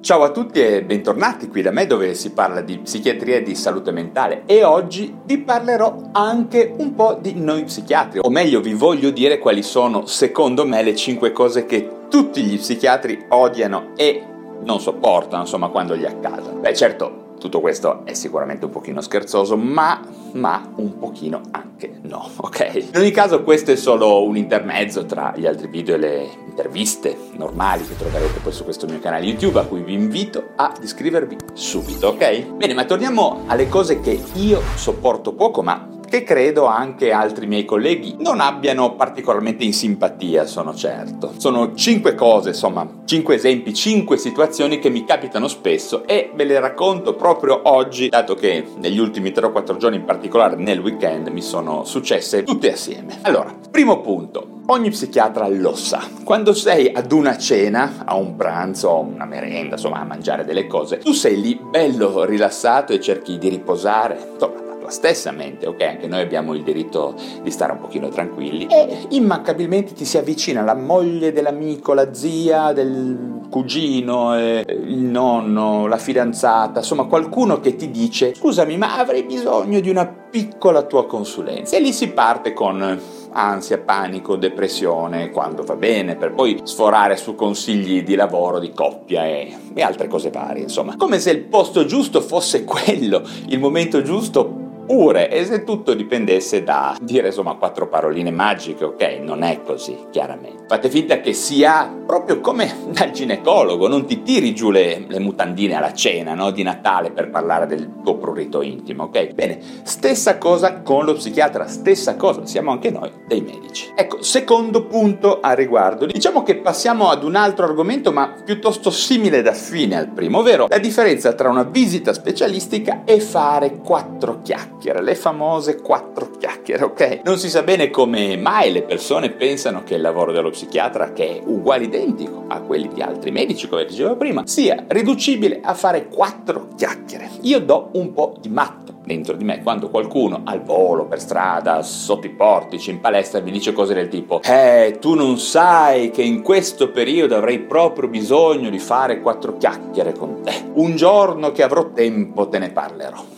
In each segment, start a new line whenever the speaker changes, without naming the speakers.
Ciao a tutti e bentornati qui da me dove si parla di psichiatria e di salute mentale e oggi vi parlerò anche un po' di noi psichiatri, o meglio vi voglio dire quali sono secondo me le 5 cose che tutti gli psichiatri odiano e non sopportano insomma quando gli accadono. Beh certo tutto questo è sicuramente un pochino scherzoso, ma, ma, un pochino anche no, ok? In ogni caso questo è solo un intermezzo tra gli altri video e le interviste normali che troverete poi su questo mio canale YouTube a cui vi invito ad iscrivervi subito, ok? Bene, ma torniamo alle cose che io sopporto poco, ma che credo anche altri miei colleghi non abbiano particolarmente in simpatia, sono certo. Sono cinque cose, insomma, cinque esempi, cinque situazioni che mi capitano spesso e ve le racconto proprio oggi, dato che negli ultimi 3 o 4 giorni, in particolare nel weekend, mi sono successe tutte assieme. Allora, primo punto. Ogni psichiatra lo sa. Quando sei ad una cena, a un pranzo, a una merenda, insomma, a mangiare delle cose, tu sei lì bello rilassato e cerchi di riposare. Insomma, tua stessa mente, ok? Anche noi abbiamo il diritto di stare un pochino tranquilli e immancabilmente ti si avvicina la moglie dell'amico, la zia del cugino, eh, il nonno, la fidanzata, insomma qualcuno che ti dice scusami ma avrei bisogno di una piccola tua consulenza e lì si parte con ansia, panico, depressione, quando va bene, per poi sforare su consigli di lavoro, di coppia e, e altre cose varie, insomma. Come se il posto giusto fosse quello, il momento giusto pure e se tutto dipendesse da dire insomma quattro paroline magiche, ok? Non è così, chiaramente. Fate finta che sia proprio come dal ginecologo, non ti tiri giù le, le mutandine alla cena, no? Di Natale per parlare del tuo prurito intimo, ok? Bene, stessa cosa con lo psichiatra, stessa cosa, siamo anche noi dei medici. Ecco, secondo punto a riguardo, diciamo che passiamo ad un altro argomento ma piuttosto simile da fine al primo, ovvero la differenza tra una visita specialistica e fare quattro chiacchiere chiacchiere, le famose quattro chiacchiere, ok? Non si sa bene come mai le persone pensano che il lavoro dello psichiatra, che è uguale identico a quelli di altri medici, come dicevo prima, sia riducibile a fare quattro chiacchiere. Io do un po' di matto dentro di me quando qualcuno al volo, per strada, sotto i portici, in palestra mi dice cose del tipo Eh, tu non sai che in questo periodo avrei proprio bisogno di fare quattro chiacchiere con te. Un giorno che avrò tempo te ne parlerò.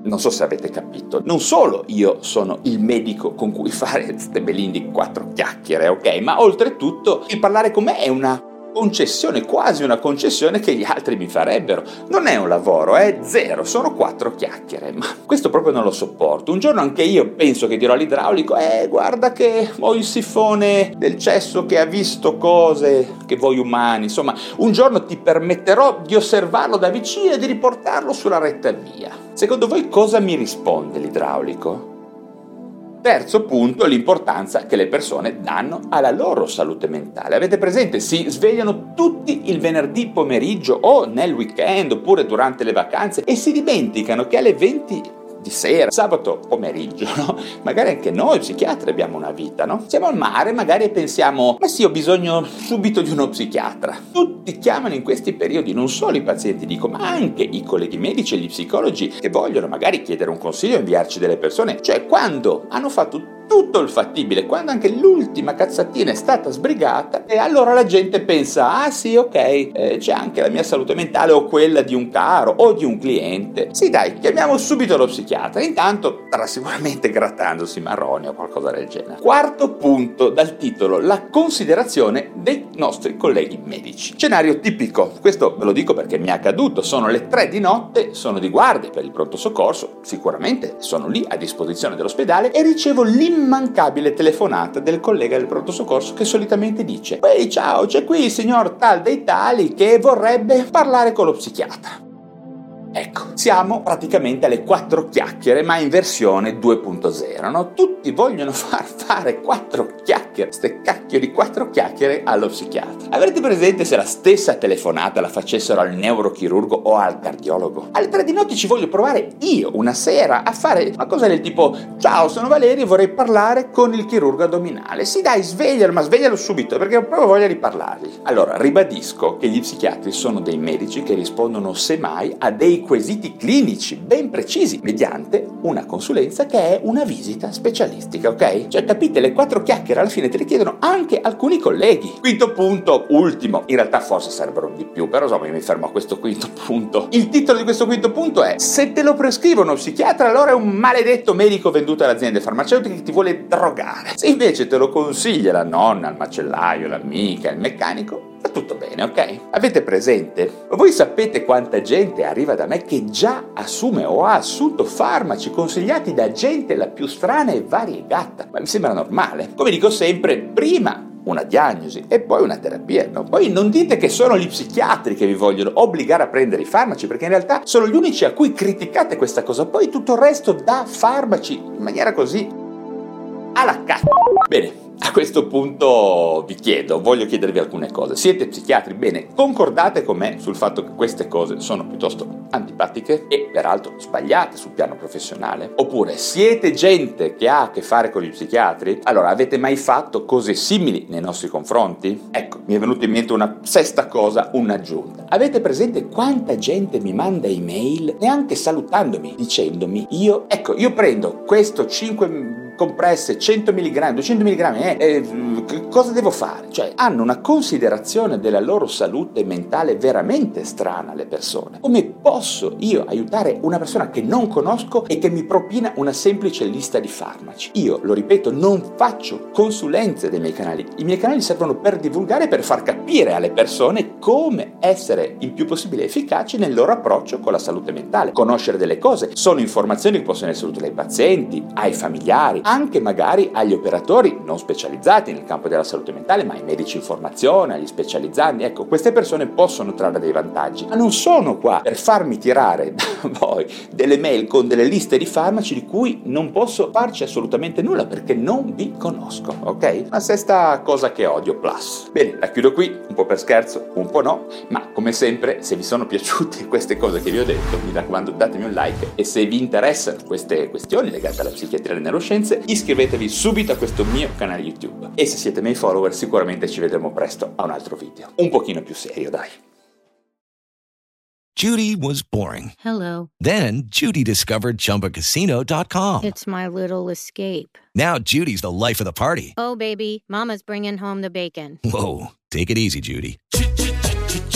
Non so se avete capito, non solo io sono il medico con cui fare queste belindi quattro chiacchiere, ok? Ma oltretutto il parlare con me è una concessione, quasi una concessione che gli altri mi farebbero. Non è un lavoro, è zero, sono quattro chiacchiere, ma questo proprio non lo sopporto. Un giorno anche io penso che dirò all'idraulico, eh guarda che ho il sifone del cesso che ha visto cose che voi umani, insomma, un giorno ti permetterò di osservarlo da vicino e di riportarlo sulla retta via. Secondo voi cosa mi risponde l'idraulico? Terzo punto, l'importanza che le persone danno alla loro salute mentale. Avete presente? Si svegliano tutti il venerdì pomeriggio o nel weekend oppure durante le vacanze e si dimenticano che alle 20 di sera, sabato pomeriggio, no? Magari anche noi psichiatri abbiamo una vita, no? Siamo al mare, magari pensiamo, ma sì, ho bisogno subito di uno psichiatra. Tutti chiamano in questi periodi, non solo i pazienti, dico, ma anche i colleghi medici e gli psicologi che vogliono magari chiedere un consiglio e inviarci delle persone. Cioè, quando hanno fatto tutto il fattibile, quando anche l'ultima cazzatina è stata sbrigata, e allora la gente pensa, ah sì, ok, eh, c'è anche la mia salute mentale o quella di un caro o di un cliente. Sì, dai, chiamiamo subito lo psichiatra. Intanto starà sicuramente grattandosi marroni o qualcosa del genere. Quarto punto dal titolo, la considerazione dei nostri colleghi medici. Scenario tipico, questo ve lo dico perché mi è accaduto, sono le tre di notte, sono di guardia per il pronto soccorso, sicuramente sono lì a disposizione dell'ospedale e ricevo l'immenso l'immancabile telefonata del collega del pronto soccorso che solitamente dice Ehi ciao, c'è qui il signor tal dei tali che vorrebbe parlare con lo psichiatra. Ecco, siamo praticamente alle quattro chiacchiere, ma in versione 2.0, no? Tutti vogliono far fare quattro chiacchiere chiacchiere, ste cacchio di quattro chiacchiere allo psichiatra. Avrete presente se la stessa telefonata la facessero al neurochirurgo o al cardiologo? Alle tre di notte ci voglio provare io una sera a fare una cosa del tipo ciao sono Valerio e vorrei parlare con il chirurgo addominale. Sì dai sveglialo ma sveglialo subito perché ho proprio voglia di parlargli. Allora ribadisco che gli psichiatri sono dei medici che rispondono semmai a dei quesiti clinici ben precisi mediante una consulenza che è una visita specialistica, ok? Cioè capite le quattro chiacchiere alla fine te le chiedono anche alcuni colleghi. Quinto punto, ultimo, in realtà forse sarebbero di più, però insomma mi fermo a questo quinto punto. Il titolo di questo quinto punto è se te lo prescrive uno psichiatra allora è un maledetto medico venduto alle aziende farmaceutiche che ti vuole drogare. Se invece te lo consiglia la nonna, il macellaio, l'amica, il meccanico, tutto bene, ok? Avete presente? Voi sapete quanta gente arriva da me che già assume o ha assunto farmaci consigliati da gente la più strana e variegata? Ma mi sembra normale. Come dico sempre, prima una diagnosi e poi una terapia. No? Poi non dite che sono gli psichiatri che vi vogliono obbligare a prendere i farmaci, perché in realtà sono gli unici a cui criticate questa cosa. Poi tutto il resto dà farmaci in maniera così alla cazzo. Bene, a questo punto vi chiedo, voglio chiedervi alcune cose. Siete psichiatri? Bene, concordate con me sul fatto che queste cose sono piuttosto antipatiche e peraltro sbagliate sul piano professionale? Oppure siete gente che ha a che fare con gli psichiatri? Allora, avete mai fatto cose simili nei nostri confronti? Ecco, mi è venuta in mente una sesta cosa, un'aggiunta. Avete presente quanta gente mi manda email neanche salutandomi, dicendomi io, ecco, io prendo questo 5 compresse 100 mg, 200 mg, eh, eh, cosa devo fare? Cioè, hanno una considerazione della loro salute mentale veramente strana le persone. Come posso io aiutare una persona che non conosco e che mi propina una semplice lista di farmaci? Io, lo ripeto, non faccio consulenze dei miei canali. I miei canali servono per divulgare, per far capire alle persone come essere il più possibile efficaci nel loro approccio con la salute mentale. Conoscere delle cose sono informazioni che possono essere utili ai pazienti, ai familiari, anche magari agli operatori non specializzati nel campo della salute mentale, ma ai medici in formazione, agli specializzanti. Ecco, queste persone possono trarre dei vantaggi, ma non sono qua per farmi tirare da voi delle mail con delle liste di farmaci di cui non posso farci assolutamente nulla perché non vi conosco, ok? La sesta cosa che odio, plus. Bene, la chiudo qui, un po' per scherzo, un po' no, ma come sempre, se vi sono piaciute queste cose che vi ho detto, mi raccomando datemi un like e se vi interessano queste questioni legate alla psichiatria e alle neuroscienze, iscrivetevi subito a questo mio canale YouTube. E se siete miei follower sicuramente ci vedremo presto a un altro video. Un pochino più serio, dai.
Judy was boring.
Hello.
Then Judy discovered ChumbaCasino.com.
It's my little escape.
Now Judy's the life of the party.
Oh, baby, Mama's bringing home the bacon.
Whoa, take it easy, Judy.